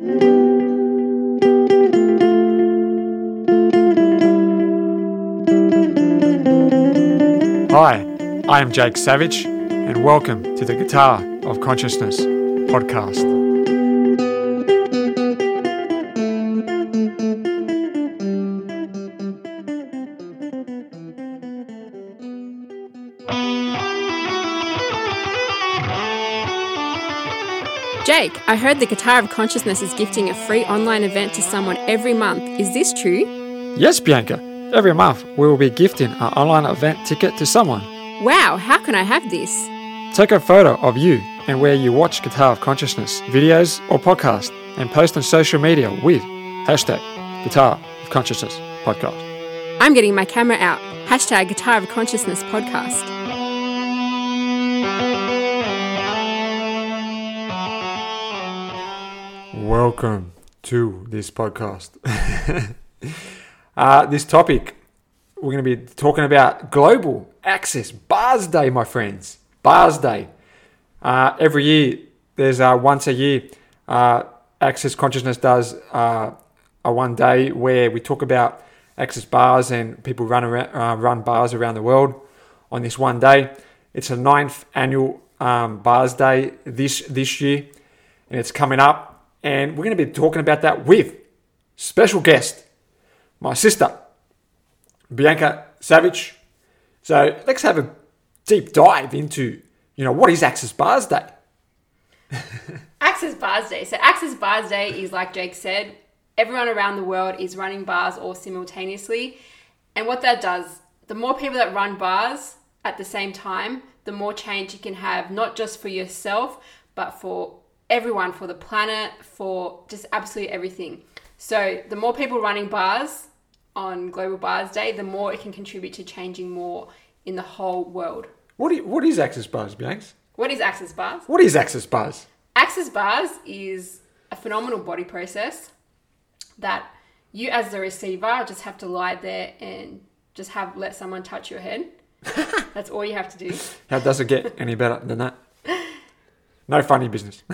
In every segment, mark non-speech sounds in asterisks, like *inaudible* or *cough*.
Hi, I am Jake Savage, and welcome to the Guitar of Consciousness podcast. I heard the Guitar of Consciousness is gifting a free online event to someone every month. Is this true? Yes, Bianca, every month we will be gifting an online event ticket to someone. Wow, how can I have this? Take a photo of you and where you watch Guitar of Consciousness videos or podcast and post on social media with hashtag Guitar of Consciousness podcast. I'm getting my camera out. Hashtag Guitar of Consciousness podcast. Welcome to this podcast. *laughs* uh, this topic, we're going to be talking about Global Access Bars Day, my friends. Bars Day. Uh, every year, there's uh, once a year, uh, Access Consciousness does uh, a one day where we talk about access bars and people run around, uh, run bars around the world on this one day. It's a ninth annual um, Bars Day this this year, and it's coming up. And we're going to be talking about that with special guest, my sister, Bianca Savage. So let's have a deep dive into, you know, what is Access Bars Day? *laughs* Access Bars Day. So, Access Bars Day is like Jake said, everyone around the world is running bars all simultaneously. And what that does, the more people that run bars at the same time, the more change you can have, not just for yourself, but for everyone, for the planet, for just absolutely everything. So, the more people running bars on Global Bars Day, the more it can contribute to changing more in the whole world. What, do- what is Access Bars, Bianca? What is Access Bars? What is Access Bars? Access bars is a phenomenal body process that you as the receiver just have to lie there and just have let someone touch your head. *laughs* That's all you have to do. How does it get any better than that? *laughs* No funny business. *laughs*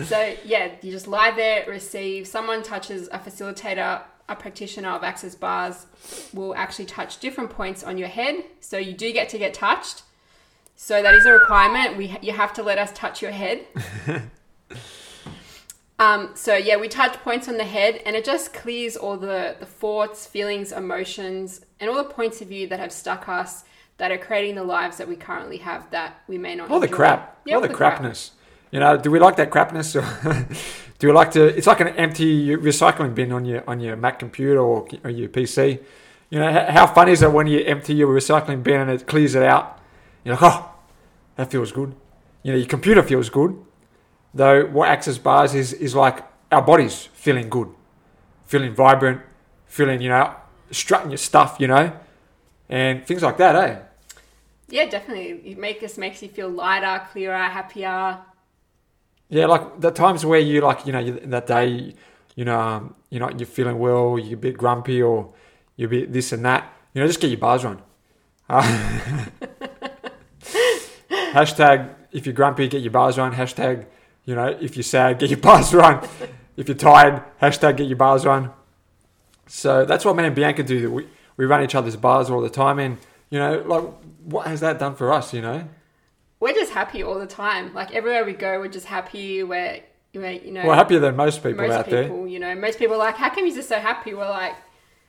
So yeah, you just lie there, receive. Someone touches a facilitator, a practitioner of access bars will actually touch different points on your head. So you do get to get touched. So that is a requirement. We you have to let us touch your head. *laughs* Um, so yeah, we touch points on the head, and it just clears all the the thoughts, feelings, emotions, and all the points of view that have stuck us, that are creating the lives that we currently have that we may not. All the crap. All the crapness. You know, do we like that crapness? Or *laughs* do we like to? It's like an empty recycling bin on your on your Mac computer or, or your PC. You know, how fun is it when you empty your recycling bin and it clears it out? You're like, oh, that feels good. You know, your computer feels good. Though what Access Bars is is like our bodies feeling good, feeling vibrant, feeling you know strutting your stuff, you know, and things like that, eh? Yeah, definitely. It make makes you feel lighter, clearer, happier. Yeah, like the times where you like, you know, you, that day, you know, um, you know, you're feeling well, you're a bit grumpy, or you're a bit this and that. You know, just get your bars run. Uh, *laughs* hashtag if you're grumpy, get your bars run. Hashtag, you know, if you're sad, get your *laughs* bars run. if you're tired, hashtag get your bars run. So that's what me and Bianca do. We we run each other's bars all the time, and you know, like what has that done for us? You know, We're just happy all the time. Like everywhere we go, we're just happy. We're, we're you know, well, happier than most people most out there. you know, most people are like, how come you're just so happy? We're like,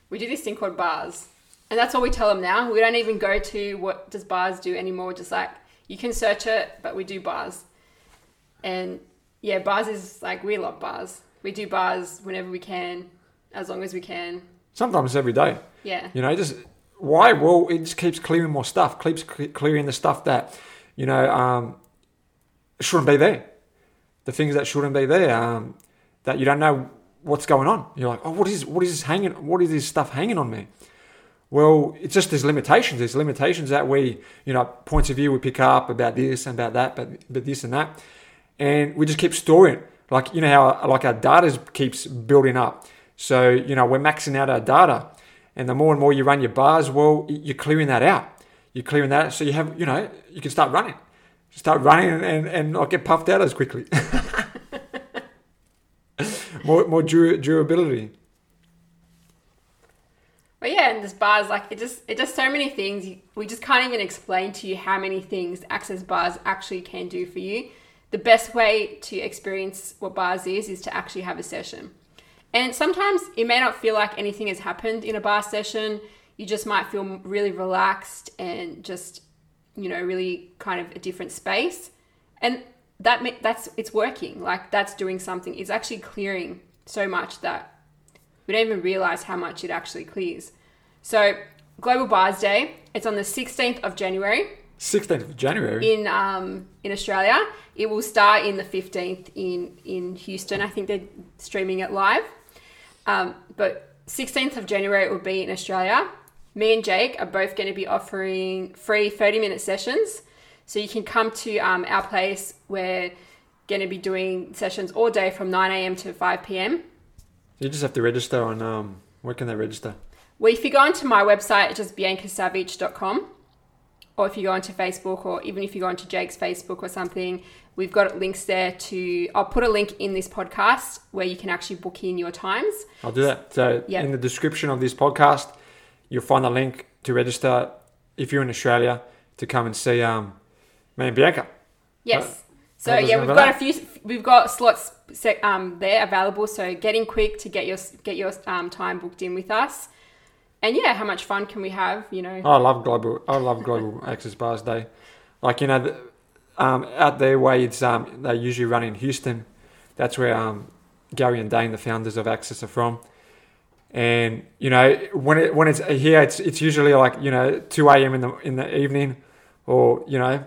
we do this thing called bars. And that's all we tell them now. We don't even go to what does bars do anymore. We're just like, you can search it, but we do bars. And yeah, bars is like, we love bars. We do bars whenever we can, as long as we can. Sometimes every day. Yeah. You know, just why? Well, it just keeps clearing more stuff, keeps clearing the stuff that, you know, um, shouldn't be there. The things that shouldn't be there, um, that you don't know what's going on. You're like, oh, what is what is this hanging? What is this stuff hanging on me? Well, it's just there's limitations. There's limitations that we, you know, points of view we pick up about this and about that, but but this and that, and we just keep storing. it. Like you know how like our data keeps building up. So you know we're maxing out our data, and the more and more you run your bars, well, you're clearing that out. You're clearing that, out so you have you know you can start running, start running and and, not get puffed out as quickly. *laughs* more more dur- durability. But yeah, and this bars like it just it does so many things. We just can't even explain to you how many things Access Bars actually can do for you. The best way to experience what bars is is to actually have a session. And sometimes it may not feel like anything has happened in a bar session. You just might feel really relaxed and just you know really kind of a different space. And that that's it's working. Like that's doing something. It's actually clearing so much that we don't even realize how much it actually clears. So, Global Bars Day, it's on the 16th of January. 16th of January? In, um, in Australia. It will start in the 15th in, in Houston. I think they're streaming it live. Um, but 16th of January it will be in Australia. Me and Jake are both going to be offering free 30 minute sessions. So you can come to um, our place. We're going to be doing sessions all day from 9 a.m. to 5 p.m. You just have to register on um, where can they register? Well, if you go onto my website, it's just biancasavage.com, or if you go onto Facebook, or even if you go onto Jake's Facebook or something, we've got links there to. I'll put a link in this podcast where you can actually book in your times. I'll do that. So yep. in the description of this podcast, you'll find a link to register if you're in Australia to come and see um, me and Bianca. Yes. So yeah, we've got a few. We've got slots um, there available. So get in quick to get your get your um, time booked in with us. And yeah, how much fun can we have? You know, I love global. I love global *laughs* access bars day. Like you know, the, um, out there way it's um, they usually run in Houston. That's where um, Gary and Dane, the founders of Access, are from. And you know, when it when it's here, it's it's usually like you know two a.m. in the in the evening, or you know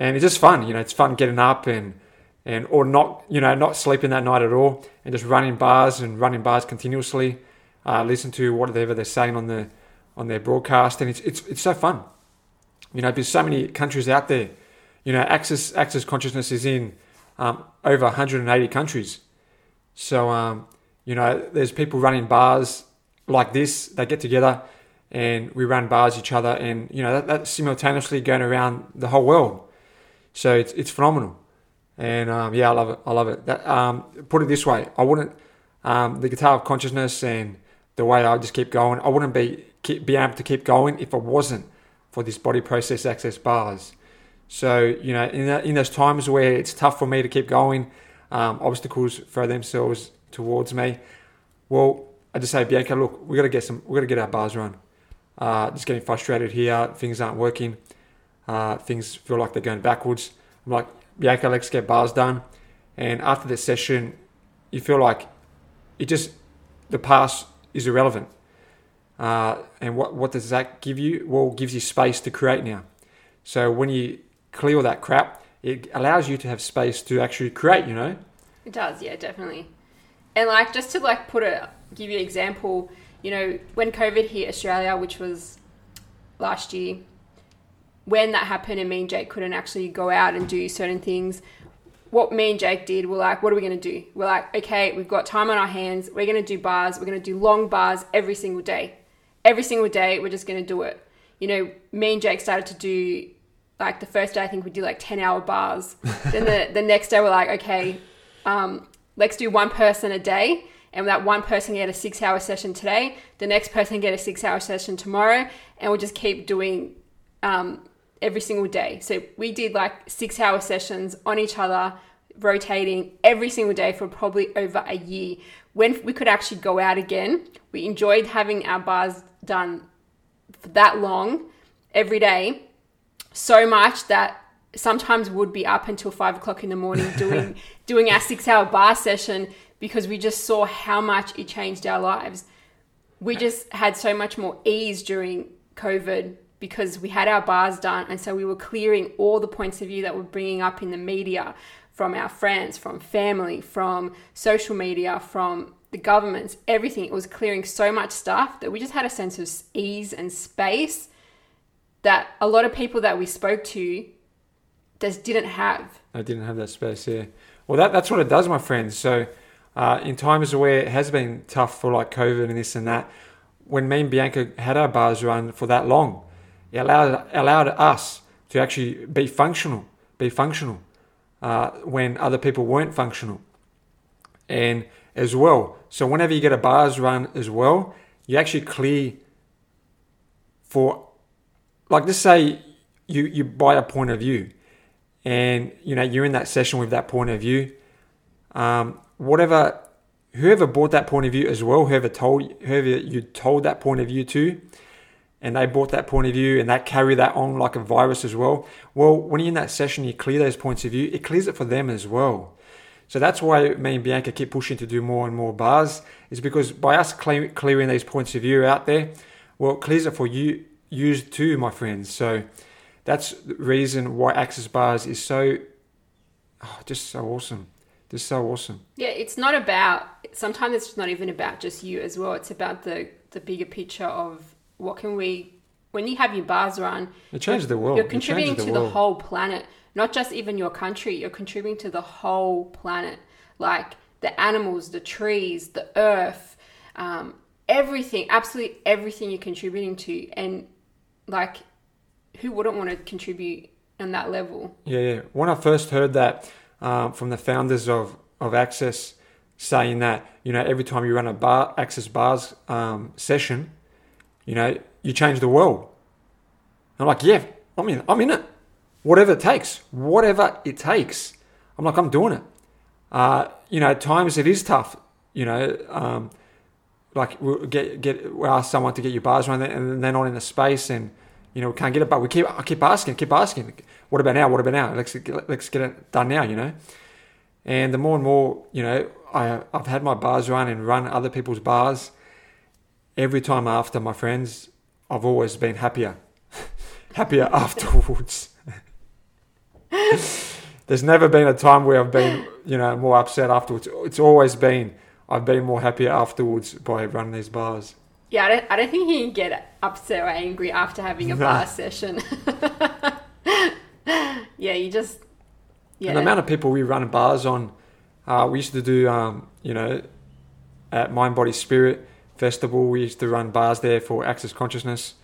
and it's just fun. You know, it's fun getting up and and or not you know not sleeping that night at all and just running bars and running bars continuously. Uh, listen to whatever they're saying on the on their broadcast, and it's it's it's so fun. You know, there's so many countries out there. You know, access access consciousness is in um, over 180 countries. So um, you know, there's people running bars like this. They get together and we run bars each other, and you know that, that's simultaneously going around the whole world. So it's it's phenomenal, and um, yeah, I love it. I love it. That, um, put it this way, I wouldn't um, the guitar of consciousness and the way I just keep going. I wouldn't be keep, be able to keep going if it wasn't for this body process access bars. So you know, in that, in those times where it's tough for me to keep going, um, obstacles throw themselves towards me. Well, I just say, Bianca, look, we got to get some, we got to get our bars run. Uh, just getting frustrated here, things aren't working uh, things feel like they're going backwards. I'm like, Bianca, let's get bars done. And after the session, you feel like it just, the past is irrelevant. Uh, and what, what does that give you? Well, gives you space to create now. So when you clear all that crap, it allows you to have space to actually create, you know? It does, yeah, definitely. And like, just to like put a, give you an example, you know, when COVID hit Australia, which was last year, when that happened and me and Jake couldn't actually go out and do certain things, what me and Jake did, we're like, what are we going to do? We're like, okay, we've got time on our hands. We're going to do bars. We're going to do long bars every single day. Every single day, we're just going to do it. You know, me and Jake started to do, like, the first day, I think we did like 10 hour bars. *laughs* then the, the next day, we're like, okay, um, let's do one person a day. And that one person get a six hour session today. The next person get a six hour session tomorrow. And we'll just keep doing um, every single day. So we did like six hour sessions on each other, rotating every single day for probably over a year. When we could actually go out again, we enjoyed having our bars done for that long every day so much that sometimes would be up until five o'clock in the morning *laughs* doing doing our six hour bar session because we just saw how much it changed our lives. We just had so much more ease during COVID because we had our bars done and so we were clearing all the points of view that were bringing up in the media from our friends from family from social media from the governments everything. It was clearing so much stuff that we just had a sense of ease and space that a lot of people that we spoke to just didn't have. I didn't have that space yeah. Well that, that's what it does my friends so uh, in times where it has been tough for like covid and this and that when me and bianca had our bars run for that long allowed, allowed us to actually be functional, be functional uh, when other people weren't functional. And as well. So whenever you get a bars run as well, you actually clear for like just say you you buy a point of view and you know you're in that session with that point of view um, whatever whoever bought that point of view as well whoever told whoever you told that point of view to and they bought that point of view and that carry that on like a virus as well well when you're in that session you clear those points of view it clears it for them as well so that's why me and Bianca keep pushing to do more and more bars is because by us clear, clearing these points of view out there well it clears it for you you too my friends so that's the reason why Access Bars is so oh, just so awesome. Just so awesome. Yeah, it's not about sometimes it's not even about just you as well. It's about the the bigger picture of what can we when you have your bars run, it changes the world. You're contributing the to world. the whole planet, not just even your country. You're contributing to the whole planet, like the animals, the trees, the earth, um, everything. Absolutely everything you're contributing to, and like who wouldn't want to contribute on that level? Yeah, yeah. When I first heard that um, from the founders of, of Access, saying that you know every time you run a bar Access Bars um, session, you know you change the world. I'm like, yeah, I'm in, I'm in it. Whatever it takes, whatever it takes. I'm like, I'm doing it. Uh, you know, at times it is tough. You know, um, like we'll get get we'll ask someone to get your bars run, and they're not in the space, and you know, we can't get it, but we keep I keep asking, keep asking. What about now? What about now? Let's let's get it done now. You know, and the more and more, you know, I I've had my bars run and run other people's bars. Every time after my friends, I've always been happier, *laughs* happier *laughs* afterwards. *laughs* There's never been a time where I've been, you know, more upset afterwards. It's always been I've been more happier afterwards by running these bars. Yeah, I don't, I don't think you can get upset or angry after having a bar session. yeah, you just. Yeah. And the amount of people we run bars on, uh, we used to do, um, you know, at Mind Body Spirit Festival, we used to run bars there for Access Consciousness.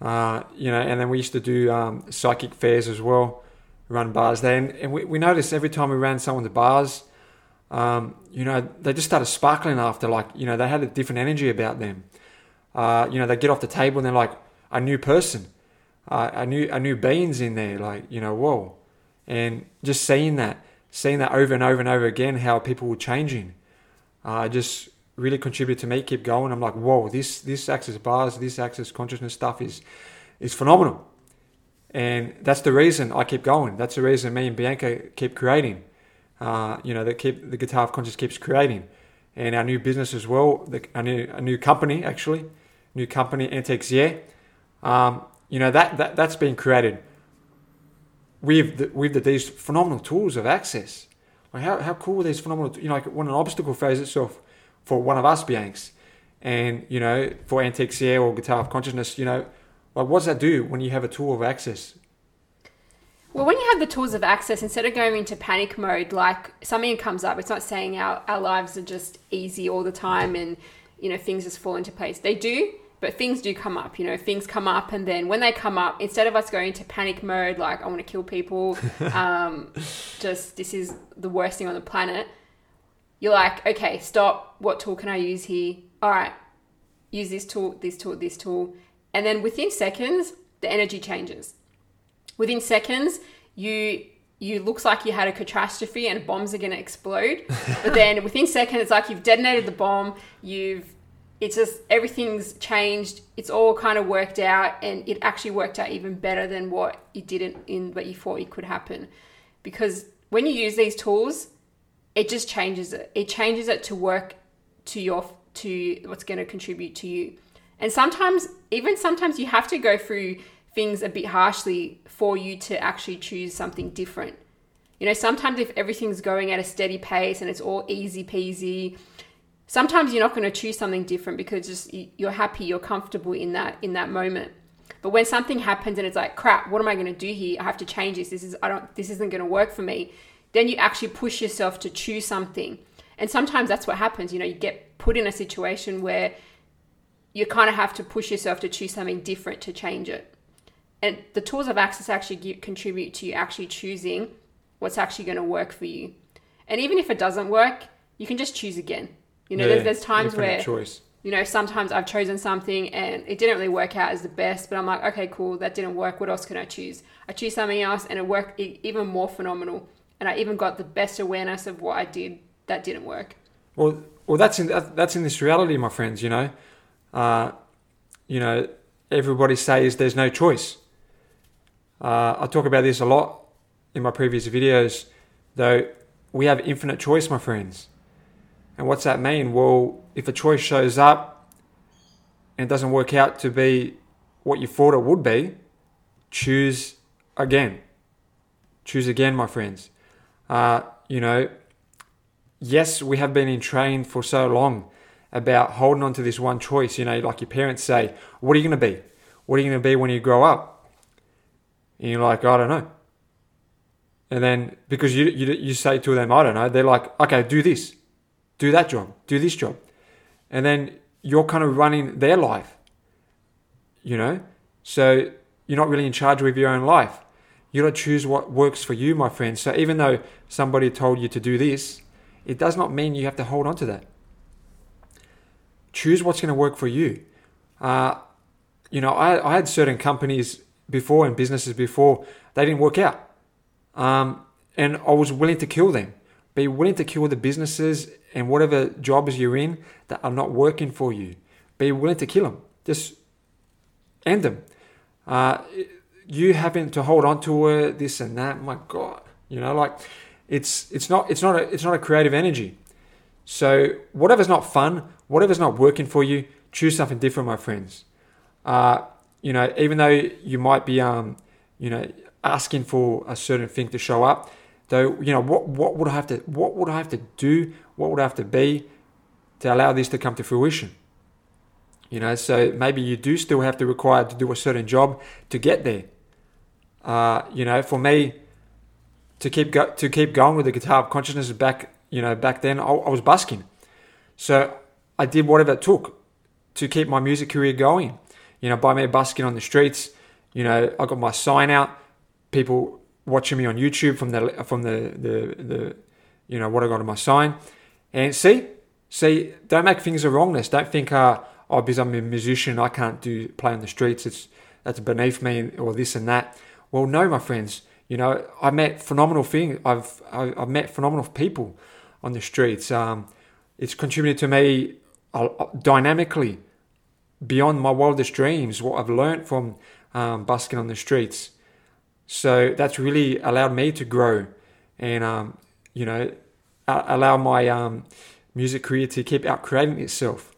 Uh, you know, and then we used to do um, psychic fairs as well, run bars there. And, and we, we noticed every time we ran someone's bars, um, you know, they just started sparkling after, like, you know, they had a different energy about them. Uh, you know, they get off the table and they're like a new person, uh, a new a new beings in there. Like you know, whoa, and just seeing that, seeing that over and over and over again, how people were changing, uh, just really contribute to me keep going. I'm like, whoa, this this access bars, this access consciousness stuff is is phenomenal, and that's the reason I keep going. That's the reason me and Bianca keep creating. Uh, you know, that keep the guitar of conscious keeps creating, and our new business as well, the, a new a new company actually new company, Antiques Yeah. Um, you know, that, that, that's been created with, the, with the, these phenomenal tools of access. Like how, how cool are these phenomenal, you know, like when an obstacle throws itself for one of us Biancs and, you know, for Antiques Yeah or Guitar of Consciousness, you know, like what does that do when you have a tool of access? Well, when you have the tools of access, instead of going into panic mode, like something comes up, it's not saying our, our lives are just easy all the time and, you know, things just fall into place. They do, but things do come up, you know, things come up, and then when they come up, instead of us going into panic mode, like I want to kill people, *laughs* um, just this is the worst thing on the planet, you're like, okay, stop. What tool can I use here? All right, use this tool, this tool, this tool, and then within seconds, the energy changes. Within seconds, you you looks like you had a catastrophe and bombs are going to explode *laughs* but then within seconds it's like you've detonated the bomb you've it's just everything's changed. It's all kind of worked out, and it actually worked out even better than what you didn't in what you thought it could happen. Because when you use these tools, it just changes it. It changes it to work to your to what's going to contribute to you. And sometimes, even sometimes, you have to go through things a bit harshly for you to actually choose something different. You know, sometimes if everything's going at a steady pace and it's all easy peasy sometimes you're not going to choose something different because just you're happy you're comfortable in that in that moment but when something happens and it's like crap what am i going to do here i have to change this this is i don't this isn't going to work for me then you actually push yourself to choose something and sometimes that's what happens you know you get put in a situation where you kind of have to push yourself to choose something different to change it and the tools of access actually give, contribute to you actually choosing what's actually going to work for you and even if it doesn't work you can just choose again. You know, Yeah, there's, there's times where choice. you know, sometimes I've chosen something and it didn't really work out as the best, but I'm like, okay, cool, that didn't work. What else can I choose? I choose something else and it worked even more phenomenal. And I even got the best awareness of what I did that didn't work. Well, well, that's in that's in this reality, my friends. You know, uh, you know, everybody says there's no choice. Uh, I talk about this a lot in my previous videos, though. We have infinite choice, my friends. And what's that mean? Well, if a choice shows up and doesn't work out to be what you thought it would be, choose again. Choose again, my friends. Uh, you know, yes, we have been in for so long about holding on to this one choice. You know, like your parents say, What are you going to be? What are you going to be when you grow up? And you're like, I don't know. And then because you, you, you say to them, I don't know, they're like, Okay, do this, do that job, do this job. And then you're kind of running their life, you know? So you're not really in charge with your own life. You got to choose what works for you, my friends. So even though somebody told you to do this, it does not mean you have to hold on to that. Choose what's to work for you. Uh, you know, I, I had certain companies before and businesses before, they didn't work out. Um, and I was willing to kill them. Be willing to kill the businesses and whatever jobs you're in that are not working for you. Be willing to kill them. Just end them. Uh, you having to hold on to it, this and that. My God, you know, like it's it's not it's not a it's not a creative energy. So whatever's not fun, whatever's not working for you, choose something different, my friends. Uh, you know, even though you might be um, you know, asking for a certain thing to show up, though, you know, what what would I have to what would I have to do? What would I have to be to allow this to come to fruition? You know, so maybe you do still have to require to do a certain job to get there. Uh, you know, for me, to keep go- to keep going with the guitar of consciousness back, you know, back then I, I was busking, so I did whatever it took to keep my music career going. You know, by me busking on the streets, you know, I got my sign out. People watching me on YouTube from the from the the, the you know what I got on my sign, and see, see, don't make things a wrongness. Don't think, uh, oh, because I'm a musician, I can't do play on the streets. It's that's beneath me, or this and that. Well, no, my friends. You know, I met phenomenal things. I've I- I've met phenomenal people on the streets. Um, it's contributed to me dynamically beyond my wildest dreams. What I've learned from um, busking on the streets. So that's really allowed me to grow, and um, you know, allow my um, music career to keep out creating itself.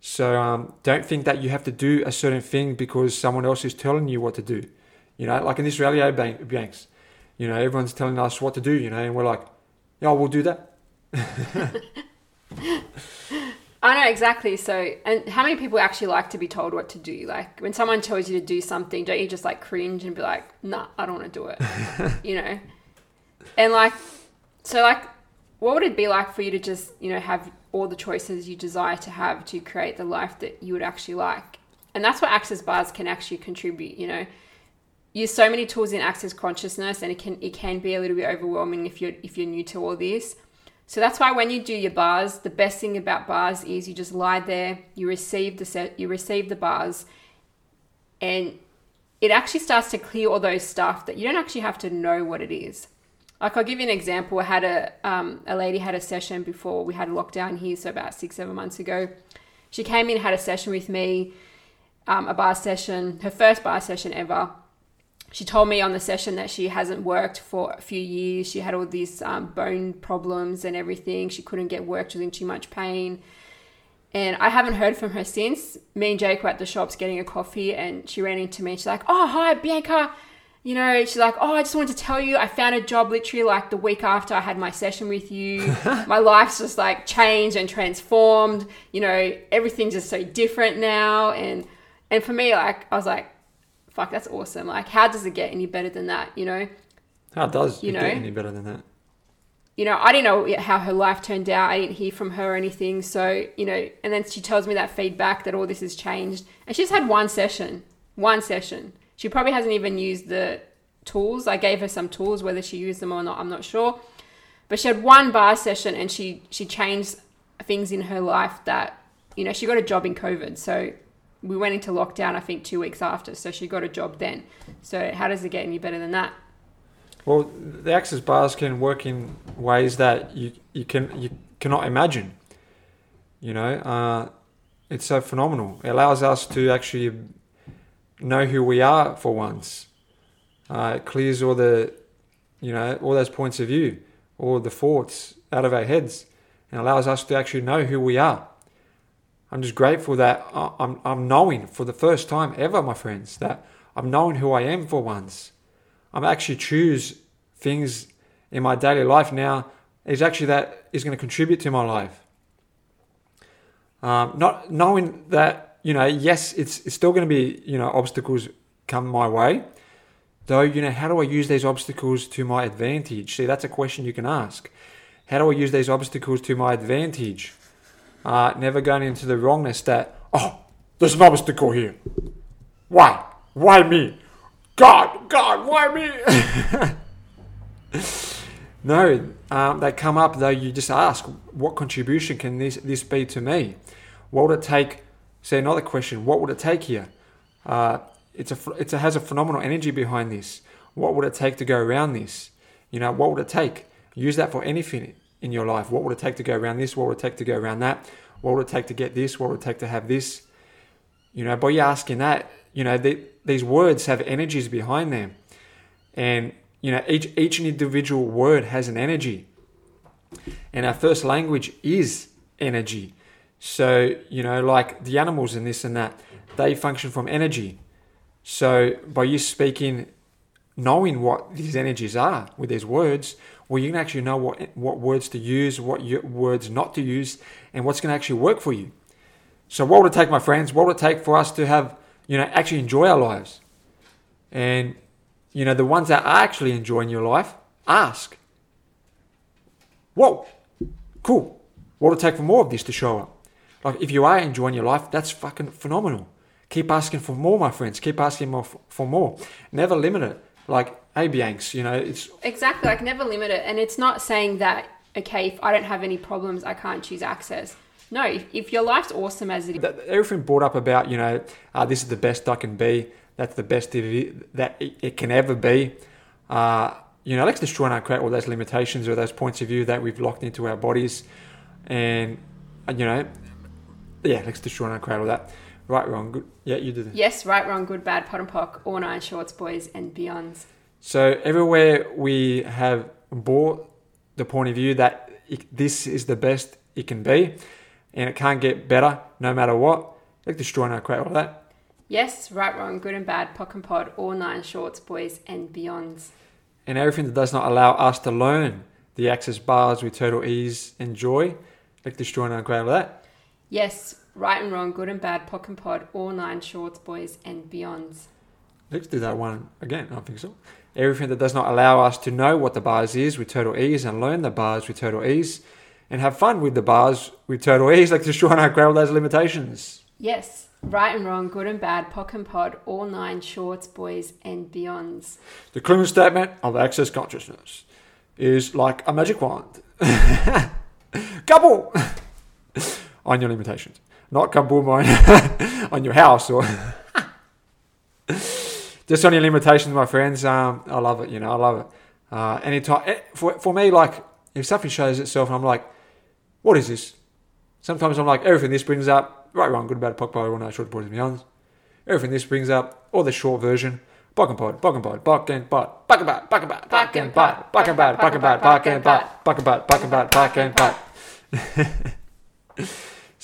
So um, don't think that you have to do a certain thing because someone else is telling you what to do. You know, like in this radio bank, banks, you know, everyone's telling us what to do. You know, and we're like, yeah, we'll do that. *laughs* I know exactly. So, and how many people actually like to be told what to do? Like when someone tells you to do something, don't you just like cringe and be like, "Nah, I don't want to do it," *laughs* you know? And like, so like, what would it be like for you to just, you know, have all the choices you desire to have to create the life that you would actually like? And that's what Access Bars can actually contribute. You know, use so many tools in Access Consciousness, and it can it can be a little bit overwhelming if you're if you're new to all this. So that's why when you do your bars, the best thing about bars is you just lie there, you receive the set, you receive the bars, and it actually starts to clear all those stuff that you don't actually have to know what it is. Like I'll give you an example. I had a um, a lady had a session before we had lockdown here, so about six seven months ago. She came in had a session with me, um, a bar session, her first bar session ever she told me on the session that she hasn't worked for a few years. She had all these um, bone problems and everything. She couldn't get work. She was in too much pain. And I haven't heard from her since. Me and Jake were at the shops getting a coffee and she ran into me and she's like, Oh, hi, Bianca. You know, she's like, Oh, I just wanted to tell you I found a job literally like the week after I had my session with you. *laughs* my life's just like changed and transformed. You know, everything's just so different now. And and for me, like, I was like, fuck, that's awesome. Like, how does it get any better than that? You know, How does You it know? get any better than that? you know, I didn't know how her life turned out. I didn't hear from her or anything. So, you know, and then she tells me that feedback that all this has changed. And she's had one session, one session. She probably hasn't even used the tools. I gave her some tools, whether she used them or not, I'm not sure. But she had one bar session and she she changed things in her life that you know she got a job in COVID, so we went into lockdown. I think two weeks after, so she got a job then. So how does it get any better than that? Well, the access bars can work in ways that you you can you cannot imagine. You know, uh, it's so phenomenal. It allows us to actually know who we are for once. Uh, it clears all the, you know, all those points of view, all the thoughts out of our heads, and allows us to actually know who we are. I'm just grateful that I'm I'm knowing for the first time ever, my friends, that I'm knowing who I am for once. I'm actually choose things in my daily life now is actually that is going to contribute to my life. Um, not knowing that you know, yes, it's it's still going to be you know obstacles come my way, though. You know, how do I use these obstacles to my advantage? See, that's a question you can ask. How do I use these obstacles to my advantage? Uh, never going into the wrongness that oh, there's an obstacle here. Why? Why me? God, God, why me? *laughs* no, um, they come up though. You just ask, what contribution can this this be to me? What would it take? Say another question. What would it take here? Uh, it's a it's a, has a phenomenal energy behind this. What would it take to go around this? You know, what would it take? Use that for anything in your life. What would it take to go around this? What would it take to go around that? What would it take to get this? What would it take to have this? You know, by you asking that, you know, the, these words have energies behind them. And, you know, each, each individual word has an energy. And our first language is energy. So, you know, like the animals and this and that, they function from energy. So, by you speaking, knowing what these energies are with these words, well, you can actually know what, what words to use, what words not to use, and what's going to actually work for you. So, what would it take, my friends? What would it take for us to have, you know, actually enjoy our lives? And, you know, the ones that are actually enjoying your life, ask. Whoa, cool. What would it take for more of this to show up? Like, if you are enjoying your life, that's fucking phenomenal. Keep asking for more, my friends. Keep asking more for more. Never limit it. Like, hey, you know, it's Exactly, like never limit it. And it's not saying that, okay, if I don't have any problems, I can't choose access. No, if, if your life's awesome as it is, that everything brought up about you know uh, this is the best I can be. That's the best it, that it, it can ever be. Uh, you know, let's destroy and uncreate all those limitations or those points of view that we've locked into our bodies, and you know, yeah, let's destroy and uncreate all that. Right, wrong, good. Yeah, you did it. yes, right, wrong, good, bad, POD and POC, all nine shorts, boys, and beyonds. So everywhere we have bought the point of view that it, this is the best it can be, and it can't get better no matter what. Let's destroy and uncreate all that. Yes, right, wrong, good and bad, POC and POD, all nine shorts, boys, and beyonds. and everything that does not allow us to learn the access bars with total ease and joy. Like destroy and uncreate all that. Yes, right and wrong, good and bad, POC and POD, all nine shorts, boys, and beyonds. Let's do that one again. I think so. Everything that does not allow us to know what the bars is with total ease and learn the bars with total ease and have fun with the bars *laughs* with total ease. Like destroy and uncreate all those limitations. Yes, right and wrong, good and bad, POC and POD, all nine shorts, boys, and beyonds. The clue statement of access consciousness is like a magic wand. *laughs* Couple *laughs* on your limitations, not kaboom on, on your house or just on your limitations, my friends. Um, I love it. You know, I love it. Uh, anytime eh, for for me, like if something shows itself, and I'm like, what is this? Sometimes I'm like, everything this brings up, right, wrong, good, bad, pie, all short, boys, and. Everything this brings up, or the short version, Buck and pod, buck and pod, buck and pod, buck and pod, buck and pod, buck and pod, buck and pod, buck and pod, buck and buck and buck and pod, buck and pod.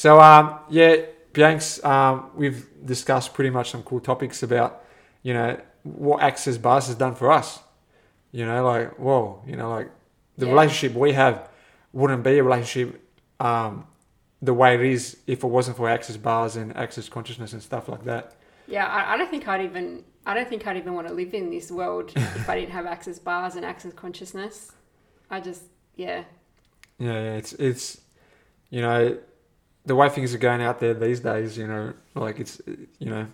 So um, yeah, Bianx, um, we've discussed pretty much some cool topics about, you know, what Access Bars has done for us. You know, like whoa, you know, like the Yeah. relationship we have wouldn't be a relationship um, the way it is if it wasn't for Access Bars and Access Consciousness and stuff like that. Yeah, I, I don't think I'd even I don't think I'd even want to live in this world *laughs* if I didn't have access bars and access consciousness. I just yeah. Yeah, yeah, it's it's you know the way things are going out there these days. You know, like it's you know,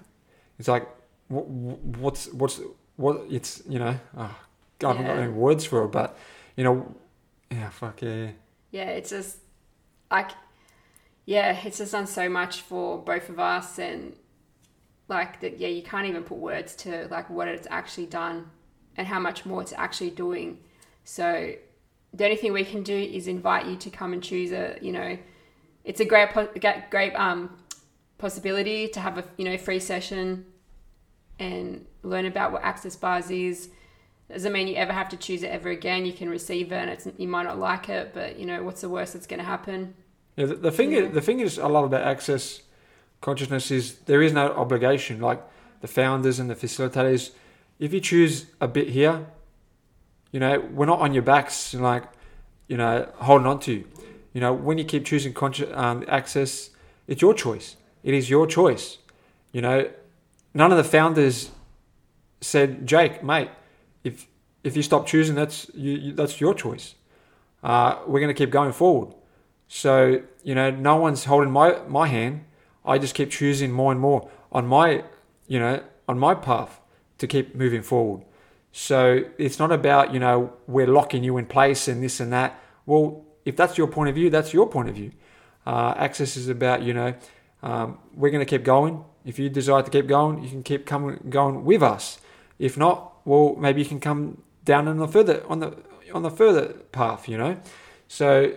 it's like what, what's what's what it's you know. Oh, God, I haven't got Yeah. any words for it, but you know, Yeah, fuck yeah. yeah, it's just like, yeah, it's just done so much for both of us, and like that. Yeah, you can't even put words to like what it's actually done and how much more it's actually doing. So the only thing we can do is invite you to come and choose a. You know, it's a great great great um possibility to have a you know free session and learn about what access bars is doesn't mean you ever have to choose it ever again. You can receive it, and it's you might not like it, but you know what's the worst that's going to happen. Yeah, the, the thing Yeah. is, the thing is, a lot about access consciousness is there is no obligation. Like the founders and the facilitators, if you choose a bit here, you know, we're not on your backs, and like you know, holding on to you. You know, when you keep choosing conscious um, access, it's your choice. It is your choice. You know, none of the founders said, Jake, mate, if if you stop choosing, that's you, you that's your choice. Uh, we're going to keep going forward. So, you know, no one's holding my, my hand. I just keep choosing more and more on my, you know, on my path to keep moving forward. So it's not about, you know, we're locking you in place and this and that. Well, if that's your point of view, that's your point of view. Uh, access is about, you know, um, we're going to keep going. If you desire to keep going, you can keep coming going with us. If not, well, maybe you can come down on the further on the on the further path, you know. So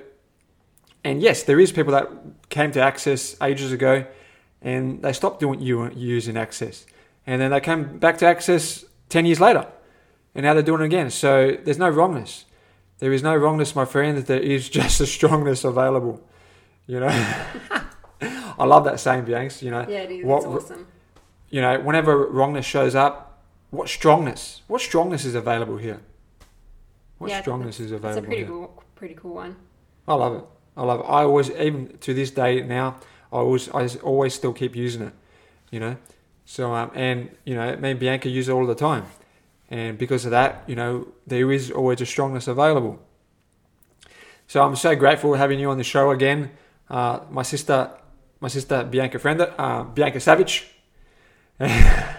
and yes, there is people that came to Access ages ago, and they stopped doing using Access, and then they came back to Access ten years later, and now they're doing it again. So there's no wrongness. There is no wrongness, my friend. There is *laughs* just a strongness available. You know, *laughs* I love that saying, Bianx. You know, Yeah, it is. What- it's awesome. you know, whenever wrongness shows up, what strongness? What strongness is available here? What Yeah, strongness is available? It's a pretty here? cool, pretty cool one. I love it. I love it. I always, even to this day now, I always, I always still keep using it. You know, so um, and you know, me and Bianca use it all the time, and because of that, you know, there is always a strongness available. So I'm so grateful having you on the show again, uh, my sister, my sister Bianca Frenda, uh, Bianca Savage. *laughs* and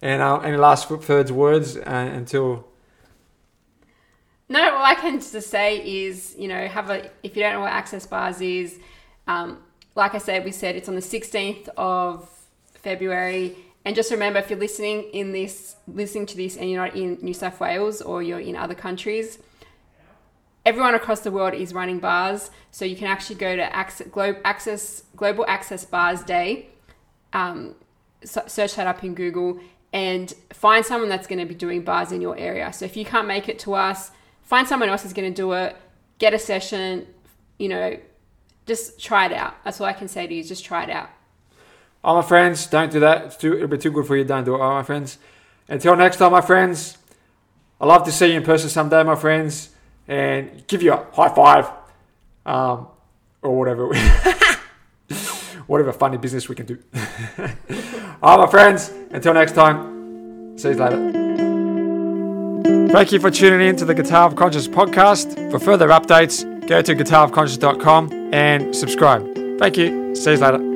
uh, any last thirds words uh, until No, all I can just say is, you know, have a if you don't know what access bars is, um, like I said, we said it's on the 16th of February. And just remember, if you're listening in this, listening to this, and you're not in New South Wales or you're in other countries, everyone across the world is running bars. So you can actually go to Access, Glo- Access Global Access Bars Day, um, so- search that up in Google, and find someone that's going to be doing bars in your area. So if you can't make it to us, find someone else who's going to do it. Get a session. You know, just try it out. That's all I can say to you. Just try it out. Oh, my friends, don't do that. It's too, it'll be too good for you. Don't do it, oh, my friends. Until next time, my friends, i love to see you in person someday, my friends, and give you a high five um, or whatever. *laughs* whatever funny business we can do. *laughs* All my friends, until next time, see you later. Thank you for tuning in to the Guitar of Conscious podcast. For further updates, go to guitarofconscious.com and subscribe. Thank you. See you later.